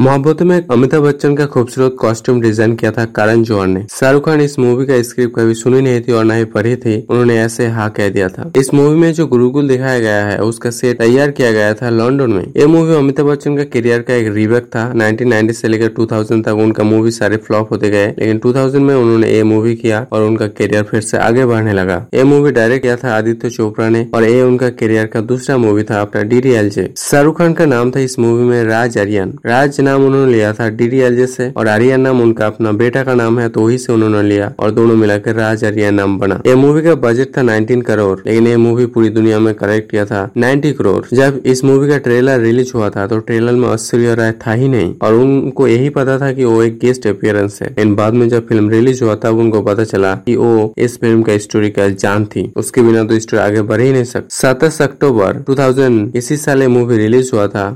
मोहब्बतों में अमिताभ बच्चन का खूबसूरत कॉस्ट्यूम डिज़ाइन किया था करण जौहर ने। शाहरुख खान इस मूवी का स्क्रिप्ट कभी सुनी नहीं थी और न ही पढ़ी थी, उन्होंने ऐसे हाँ कह दिया था। इस मूवी में जो गुरुकुल दिखाया गया है, उसका सेट तैयार किया गया था लंदन में। यह मूवी अमिताभ बच्चन का करियर का एक रिवेक था। 1990 से लेकर 2000 तक उनका मूवी सारे फ्लॉप होते गए, लेकिन 2000 में उन्होंने ये मूवी किया और उनका करियर फिर से आगे बढ़ने लगा। ये मूवी डायरेक्ट किया था आदित्य चोपड़ा ने और ये उनका करियर का दूसरा मूवी था अपना डी शाहरुख खान का नाम था इस मूवी में राज आर्यन राज नाम उन्होंने लिया था डी डी से। और आर्यन नाम उनका अपना बेटा का नाम है तो वही से उन्होंने लिया। और दोनों मिलाकर राज आर्यन नाम बना। ये मूवी का बजट था 19 करोड़ लेकिन ये मूवी पूरी दुनिया में कलेक्ट किया था 90 करोड़ जब इस मूवी का ट्रेलर रिलीज़ हुआ था तो ट्रेलर में ऐश्वर्या राय था ही नहीं। और उनको यही पता था कि वो एक गेस्ट अपियरेंस है। इन बाद में जब फ़िल्म रिलीज़ हुआ, तब उनको पता चला कि वो इस फ़िल्म का स्टोरी का जान थी। उसके बिना तो स्टोरी आगे बढ़ ही नहीं सकती। सत्ताईस अक्टूबर टू इसी साल मूवी रिलीज़ हुआ था।